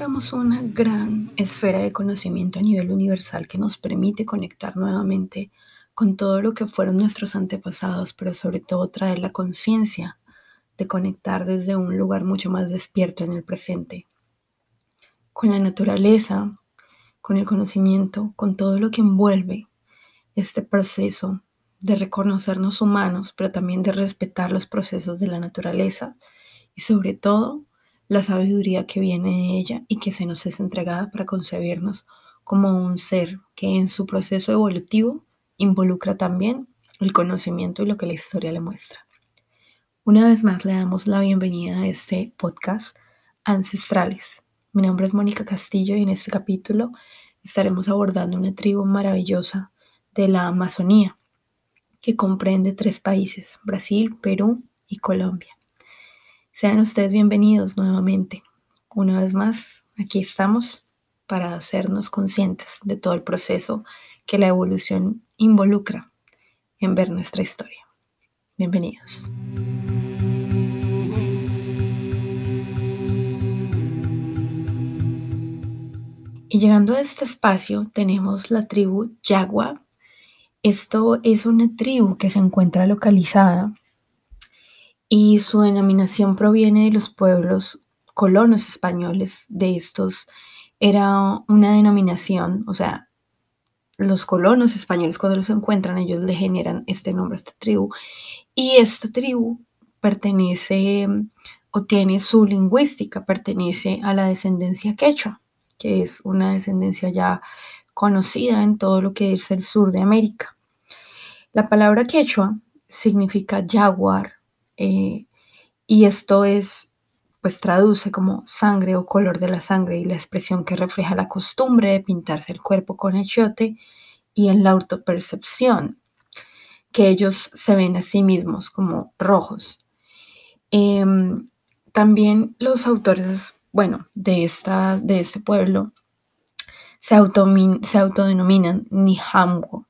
encontramos una gran esfera de conocimiento a nivel universal que nos permite conectar nuevamente con todo lo que fueron nuestros antepasados, pero sobre todo traer la conciencia de conectar desde un lugar mucho más despierto en el presente, con la naturaleza, con el conocimiento, con todo lo que envuelve este proceso de reconocernos humanos, pero también de respetar los procesos de la naturaleza y sobre todo la sabiduría que viene de ella y que se nos es entregada para concebirnos como un ser que en su proceso evolutivo involucra también el conocimiento y lo que la historia le muestra. Una vez más le damos la bienvenida a este podcast Ancestrales. Mi nombre es Mónica Castillo y en este capítulo estaremos abordando una tribu maravillosa de la Amazonía que comprende tres países, Brasil, Perú y Colombia. Sean ustedes bienvenidos nuevamente. Una vez más, aquí estamos para hacernos conscientes de todo el proceso que la evolución involucra en ver nuestra historia. Bienvenidos. Y llegando a este espacio tenemos la tribu Yagua. Esto es una tribu que se encuentra localizada y su denominación proviene de los pueblos colonos españoles. De estos era una denominación, o sea, los colonos españoles cuando los encuentran, ellos le generan este nombre a esta tribu. Y esta tribu pertenece o tiene su lingüística, pertenece a la descendencia quechua, que es una descendencia ya conocida en todo lo que es el sur de América. La palabra quechua significa jaguar eh, y esto es, pues traduce como sangre o color de la sangre y la expresión que refleja la costumbre de pintarse el cuerpo con achiote y en la autopercepción, que ellos se ven a sí mismos como rojos. Em, también los autores, bueno, de, esta, de este pueblo se, se autodenominan Nihamwo,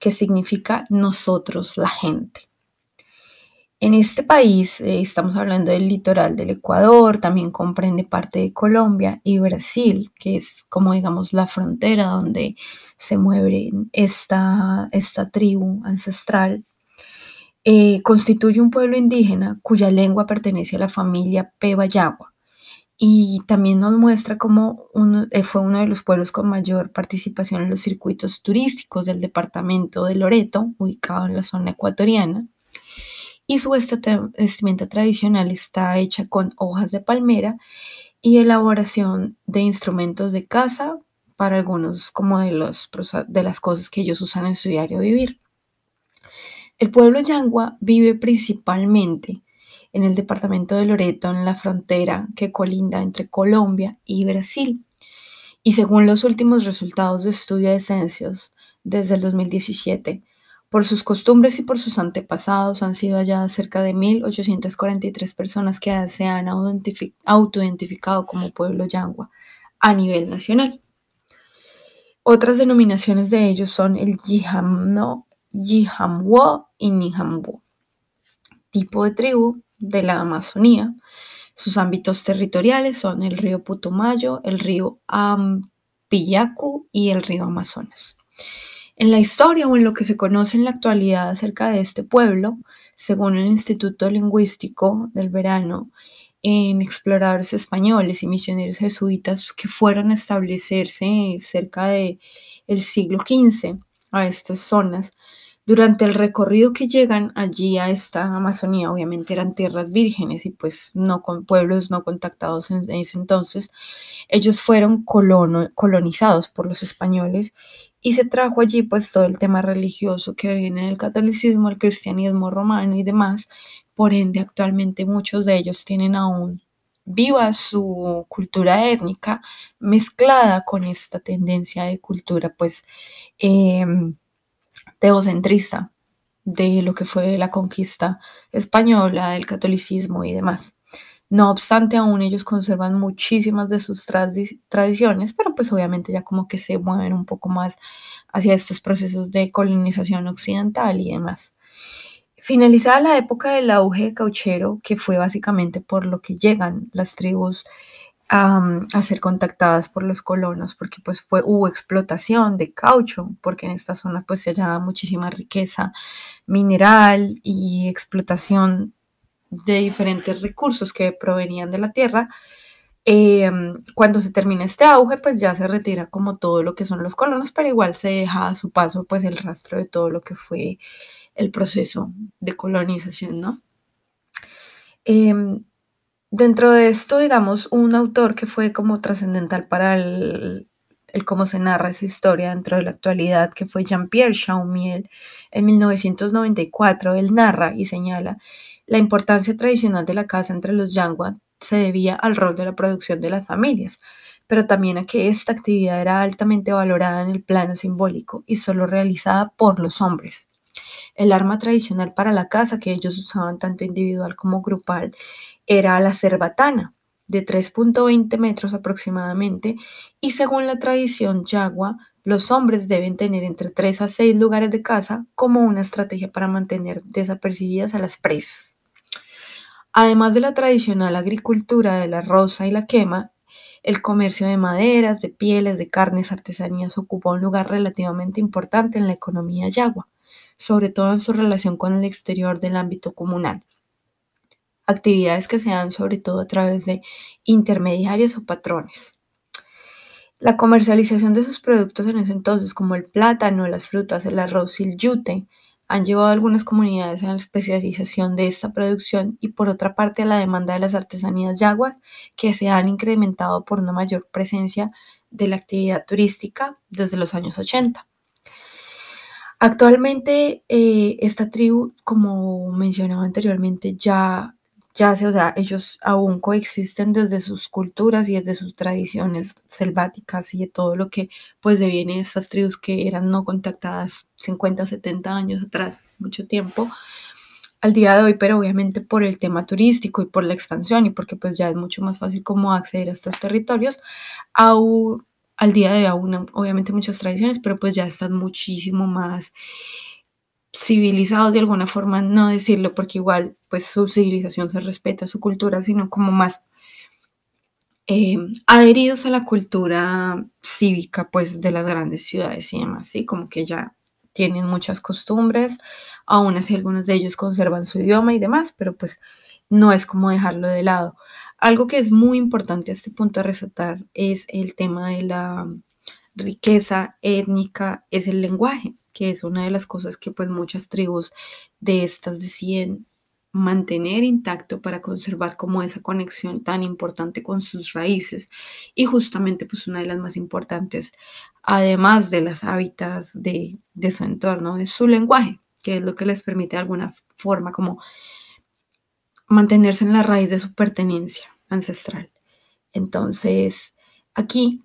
que significa nosotros, la gente. En este país eh, estamos hablando del litoral del Ecuador, también comprende parte de Colombia y Brasil, que es como digamos la frontera donde se mueve esta, esta tribu ancestral. Eh, constituye un pueblo indígena cuya lengua pertenece a la familia Pebayagua y también nos muestra cómo uno, eh, fue uno de los pueblos con mayor participación en los circuitos turísticos del departamento de Loreto, ubicado en la zona ecuatoriana y su vestimenta tradicional está hecha con hojas de palmera y elaboración de instrumentos de caza para algunos como de, los, de las cosas que ellos usan en su diario vivir. El pueblo Yangua vive principalmente en el departamento de Loreto, en la frontera que colinda entre Colombia y Brasil. Y según los últimos resultados de estudio de censos desde el 2017, por sus costumbres y por sus antepasados han sido halladas cerca de 1.843 personas que se han autoidentificado como pueblo yangua a nivel nacional. Otras denominaciones de ellos son el Yihamno, Yihamwo y Nihamwo, tipo de tribu de la Amazonía. Sus ámbitos territoriales son el río Putumayo, el río Ampillacu y el río Amazonas. En la historia o en lo que se conoce en la actualidad acerca de este pueblo, según el Instituto Lingüístico del Verano, en exploradores españoles y misioneros jesuitas que fueron a establecerse cerca el siglo XV a estas zonas, durante el recorrido que llegan allí a esta Amazonía, obviamente eran tierras vírgenes y pues no con pueblos no contactados en ese entonces, ellos fueron colonizados por los españoles y se trajo allí pues todo el tema religioso que viene del catolicismo, el cristianismo romano y demás. Por ende, actualmente muchos de ellos tienen aún viva su cultura étnica mezclada con esta tendencia de cultura pues em, teocentrista de lo que fue la conquista española, el catolicismo y demás. No obstante, aún ellos conservan muchísimas de sus tradiciones, pero pues obviamente ya como que se mueven un poco más hacia estos procesos de colonización occidental y demás. Finalizada la época del auge cauchero, que fue básicamente por lo que llegan las tribus a ser contactadas por los colonos, porque pues fue, hubo explotación de caucho, porque en esta zona pues se hallaba muchísima riqueza mineral y explotación de diferentes recursos que provenían de la tierra. Em, cuando se termina este auge, pues ya se retira como todo lo que son los colonos, pero igual se deja a su paso pues el rastro de todo lo que fue el proceso de colonización, ¿no? Em, dentro de esto, digamos, un autor que fue como trascendental para el, cómo se narra esa historia dentro de la actualidad, que fue Jean-Pierre Chaumiel, en 1994, él narra y señala la importancia tradicional de la casa entre los Yangua se debía al rol de la producción de las familias, pero también a que esta actividad era altamente valorada en el plano simbólico y solo realizada por los hombres. El arma tradicional para la caza que ellos usaban tanto individual como grupal era la cerbatana, de 3.20 metros aproximadamente, y según la tradición yagua, los hombres deben tener entre 3 a 6 lugares de caza como una estrategia para mantener desapercibidas a las presas. Además de la tradicional agricultura de la rosa y la quema, el comercio de maderas, de pieles, de carnes, artesanías ocupó un lugar relativamente importante en la economía yagua sobre todo en su relación con el exterior del ámbito comunal. Actividades que se dan sobre todo a través de intermediarios o patrones. La comercialización de sus productos en ese entonces, como el plátano, las frutas, el arroz y el yute, han llevado a algunas comunidades a la especialización de esta producción y por otra parte a la demanda de las artesanías yaguas que se han incrementado por una mayor presencia de la actividad turística desde los años 80. Actualmente eh, esta tribu, como mencionaba anteriormente, ya, ya se, o sea, ellos aún coexisten desde sus culturas y desde sus tradiciones selváticas y de todo lo que pues deviene de estas tribus que eran no contactadas 50, 70 años atrás, mucho tiempo al día de hoy, pero obviamente por el tema turístico y por la expansión y porque pues ya es mucho más fácil como acceder a estos territorios, aún al día de hoy obviamente muchas tradiciones, pero pues ya están muchísimo más civilizados de alguna forma, no decirlo porque igual pues su civilización se respeta, su cultura, sino como más eh, adheridos a la cultura cívica pues de las grandes ciudades y demás, ¿sí? Como que ya tienen muchas costumbres, aún así algunos de ellos conservan su idioma y demás, pero pues no es como dejarlo de lado. Algo que es muy importante a este punto de resaltar es el tema de la riqueza étnica, es el lenguaje, que es una de las cosas que pues muchas tribus de estas deciden mantener intacto para conservar como esa conexión tan importante con sus raíces y justamente pues una de las más importantes además de las hábitats de, de su entorno es su lenguaje que es lo que les permite de alguna forma como mantenerse en la raíz de su pertenencia ancestral. Entonces, aquí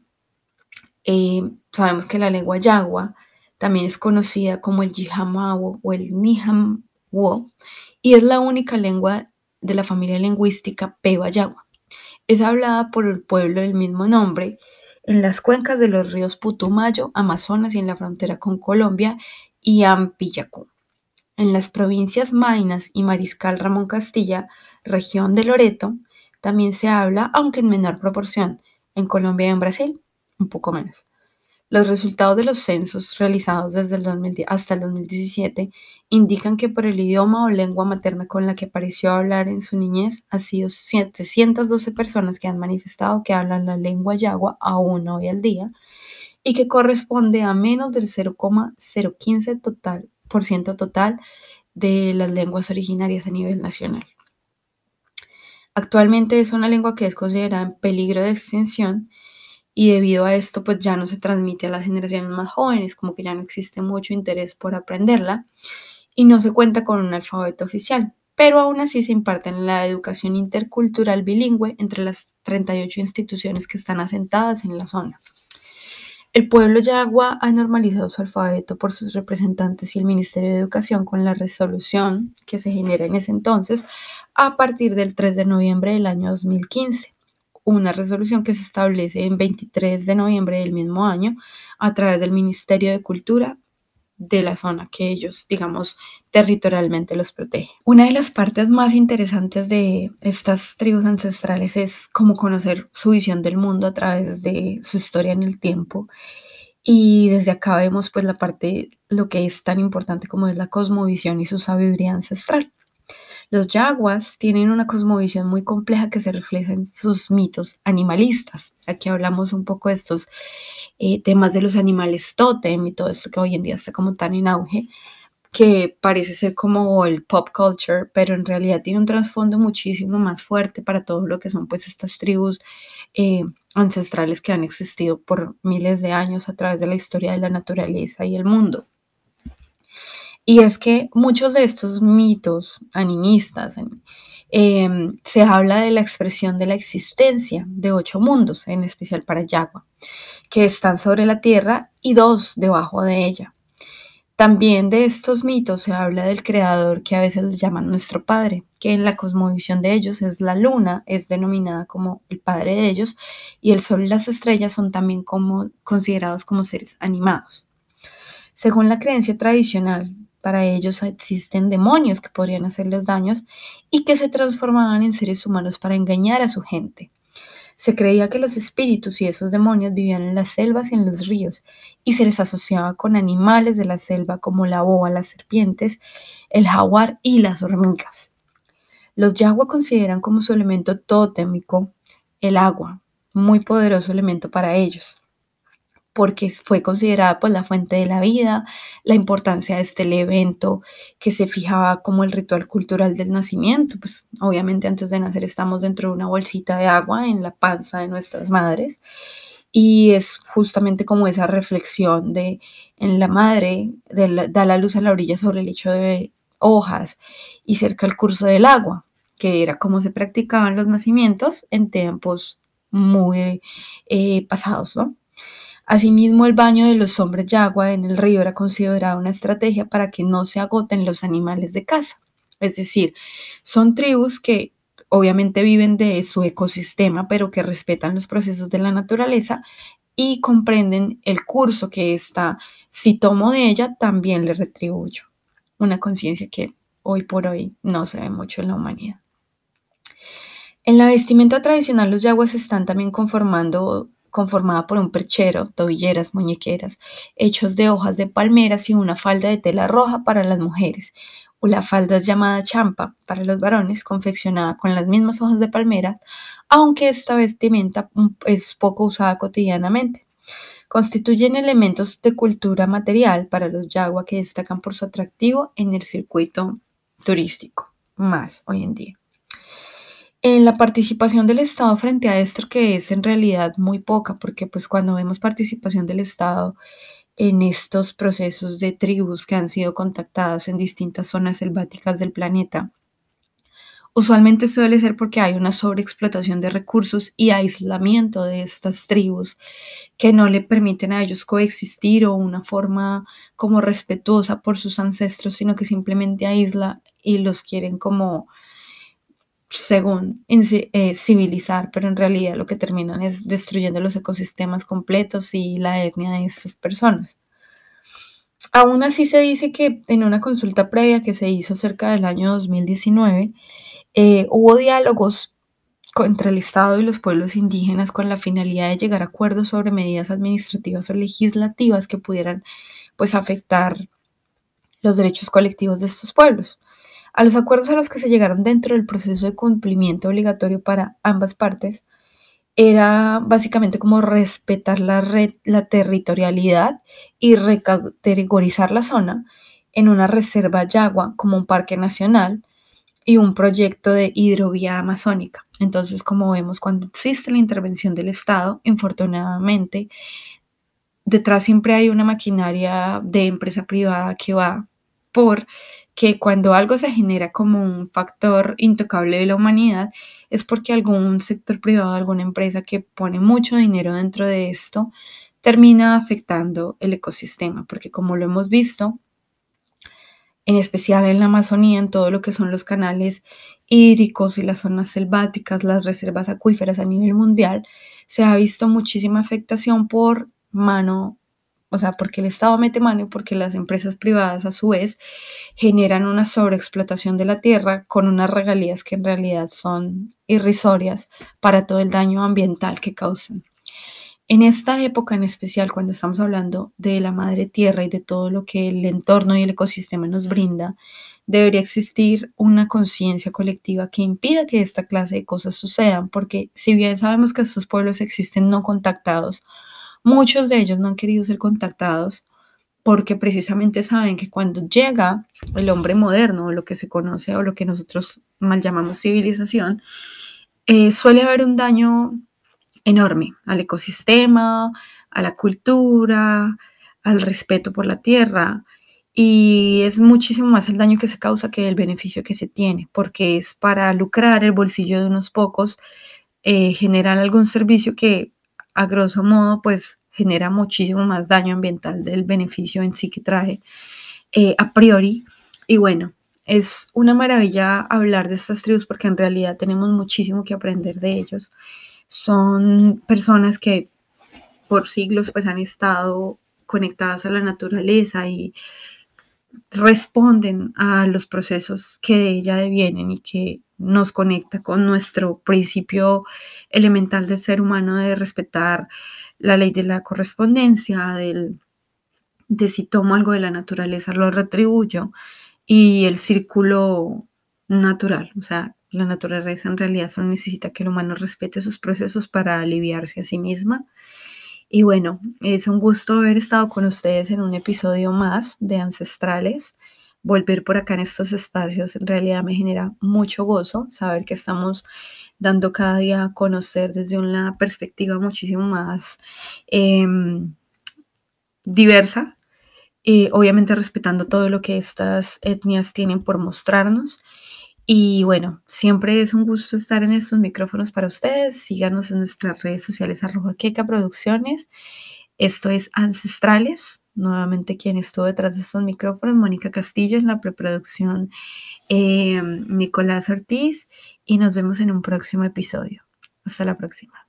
eh, sabemos que la lengua yagua también es conocida como el Yihamawo o el Nihamwo y es la única lengua de la familia lingüística Peba Yagua. Es hablada por el pueblo del mismo nombre en las cuencas de los ríos Putumayo, Amazonas y en la frontera con Colombia y Ampillacú. En las provincias Mainas y Mariscal Ramón Castilla, región de Loreto, también se habla, aunque en menor proporción, en Colombia y en Brasil, un poco menos. Los resultados de los censos realizados desde el 2010 hasta el 2017 indican que por el idioma o lengua materna con la que pareció hablar en su niñez, ha sido 712 personas que han manifestado que hablan la lengua yagua aún hoy al día y que corresponde a menos del 0,015 total, por ciento total de las lenguas originarias a nivel nacional. Actualmente es una lengua que es considerada en peligro de extinción y debido a esto pues ya no se transmite a las generaciones más jóvenes, como que ya no existe mucho interés por aprenderla y no se cuenta con un alfabeto oficial, pero aún así se imparte la educación intercultural bilingüe entre las 38 instituciones que están asentadas en la zona. El pueblo yagua ha normalizado su alfabeto por sus representantes y el Ministerio de Educación con la resolución que se genera en ese entonces a partir del 3 de noviembre del año 2015. Una resolución que se establece en 23 de noviembre del mismo año a través del Ministerio de Cultura de la zona que ellos, digamos, territorialmente los protege. Una de las partes más interesantes de estas tribus ancestrales es cómo conocer su visión del mundo a través de su historia en el tiempo. Y desde acá vemos pues la parte, lo que es tan importante como es la cosmovisión y su sabiduría ancestral. Los yaguas tienen una cosmovisión muy compleja que se refleja en sus mitos animalistas. Aquí hablamos un poco de estos eh, temas de los animales totem y todo esto que hoy en día está como tan en auge, que parece ser como el pop culture, pero en realidad tiene un trasfondo muchísimo más fuerte para todo lo que son pues estas tribus eh, ancestrales que han existido por miles de años a través de la historia de la naturaleza y el mundo. Y es que muchos de estos mitos animistas em, se habla de la expresión de la existencia de ocho mundos, en especial para Yagua, que están sobre la tierra y dos debajo de ella. También de estos mitos se habla del creador que a veces le llaman nuestro padre, que en la cosmovisión de ellos es la luna, es denominada como el padre de ellos, y el sol y las estrellas son también como, considerados como seres animados. Según la creencia tradicional, para ellos existen demonios que podrían hacerles daños y que se transformaban en seres humanos para engañar a su gente. Se creía que los espíritus y esos demonios vivían en las selvas y en los ríos y se les asociaba con animales de la selva como la boa, las serpientes, el jaguar y las hormigas. Los yagua consideran como su elemento totémico el agua, muy poderoso elemento para ellos porque fue considerada pues la fuente de la vida, la importancia de este evento que se fijaba como el ritual cultural del nacimiento, pues obviamente antes de nacer estamos dentro de una bolsita de agua en la panza de nuestras madres y es justamente como esa reflexión de en la madre da la luz a la orilla sobre el lecho de hojas y cerca el curso del agua, que era como se practicaban los nacimientos en tiempos muy eh, pasados, ¿no? Asimismo, el baño de los hombres yagua en el río era considerado una estrategia para que no se agoten los animales de caza. Es decir, son tribus que obviamente viven de su ecosistema, pero que respetan los procesos de la naturaleza y comprenden el curso que está, si tomo de ella, también le retribuyo. Una conciencia que hoy por hoy no se ve mucho en la humanidad. En la vestimenta tradicional, los yaguas están también conformando conformada por un perchero, tobilleras, muñequeras, hechos de hojas de palmeras y una falda de tela roja para las mujeres. O la falda llamada champa para los varones, confeccionada con las mismas hojas de palmera, aunque esta vestimenta es poco usada cotidianamente. Constituyen elementos de cultura material para los yagua que destacan por su atractivo en el circuito turístico, más hoy en día en la participación del Estado frente a esto, que es en realidad muy poca, porque pues cuando vemos participación del Estado en estos procesos de tribus que han sido contactadas en distintas zonas selváticas del planeta, usualmente suele ser porque hay una sobreexplotación de recursos y aislamiento de estas tribus que no le permiten a ellos coexistir o una forma como respetuosa por sus ancestros, sino que simplemente aísla y los quieren como según eh, civilizar, pero en realidad lo que terminan es destruyendo los ecosistemas completos y la etnia de estas personas. Aún así se dice que en una consulta previa que se hizo cerca del año 2019, eh, hubo diálogos entre el Estado y los pueblos indígenas con la finalidad de llegar a acuerdos sobre medidas administrativas o legislativas que pudieran pues afectar los derechos colectivos de estos pueblos. A los acuerdos a los que se llegaron dentro del proceso de cumplimiento obligatorio para ambas partes era básicamente como respetar la, la territorialidad y recategorizar la zona en una reserva yagua como un parque nacional y un proyecto de hidrovía amazónica. Entonces, como vemos, cuando existe la intervención del Estado, infortunadamente, detrás siempre hay una maquinaria de empresa privada que va por que cuando algo se genera como un factor intocable de la humanidad es porque algún sector privado, alguna empresa que pone mucho dinero dentro de esto, termina afectando el ecosistema, porque como lo hemos visto, en especial en la Amazonía, en todo lo que son los canales hídricos y las zonas selváticas, las reservas acuíferas a nivel mundial, se ha visto muchísima afectación por mano o sea, porque el Estado mete mano y porque las empresas privadas a su vez generan una sobreexplotación de la tierra con unas regalías que en realidad son irrisorias para todo el daño ambiental que causan. En esta época en especial, cuando estamos hablando de la madre tierra y de todo lo que el entorno y el ecosistema nos brinda, debería existir una conciencia colectiva que impida que esta clase de cosas sucedan, porque si bien sabemos que estos pueblos existen no contactados, muchos de ellos no han querido ser contactados porque precisamente saben que cuando llega el hombre moderno, o lo que se conoce o lo que nosotros mal llamamos civilización, eh, suele haber un daño enorme al ecosistema, a la cultura, al respeto por la tierra. Y es muchísimo más el daño que se causa que el beneficio que se tiene, porque es para lucrar el bolsillo de unos pocos, eh, generar algún servicio que a grosso modo pues genera muchísimo más daño ambiental del beneficio en sí que trae eh, a priori. Y bueno, es una maravilla hablar de estas tribus porque en realidad tenemos muchísimo que aprender de ellos son personas que por siglos pues han estado conectadas a la naturaleza y responden a los procesos que de ella devienen y que nos conecta con nuestro principio elemental del ser humano de respetar la ley de la correspondencia, del, de si tomo algo de la naturaleza lo retribuyo y el círculo natural, o sea, la naturaleza en realidad solo necesita que el humano respete sus procesos para aliviarse a sí misma. Y bueno, es un gusto haber estado con ustedes en un episodio más de Ancestrales. Volver por acá en estos espacios en realidad me genera mucho gozo saber que estamos dando cada día a conocer desde una perspectiva muchísimo más em, diversa, y obviamente respetando todo lo que estas etnias tienen por mostrarnos y bueno, siempre es un gusto estar en estos micrófonos para ustedes. Síganos en nuestras redes sociales arroba queca producciones. Esto es Ancestrales. Nuevamente quien estuvo detrás de estos micrófonos, Mónica Castillo en la preproducción, em, Nicolás Ortiz. Y nos vemos en un próximo episodio. Hasta la próxima.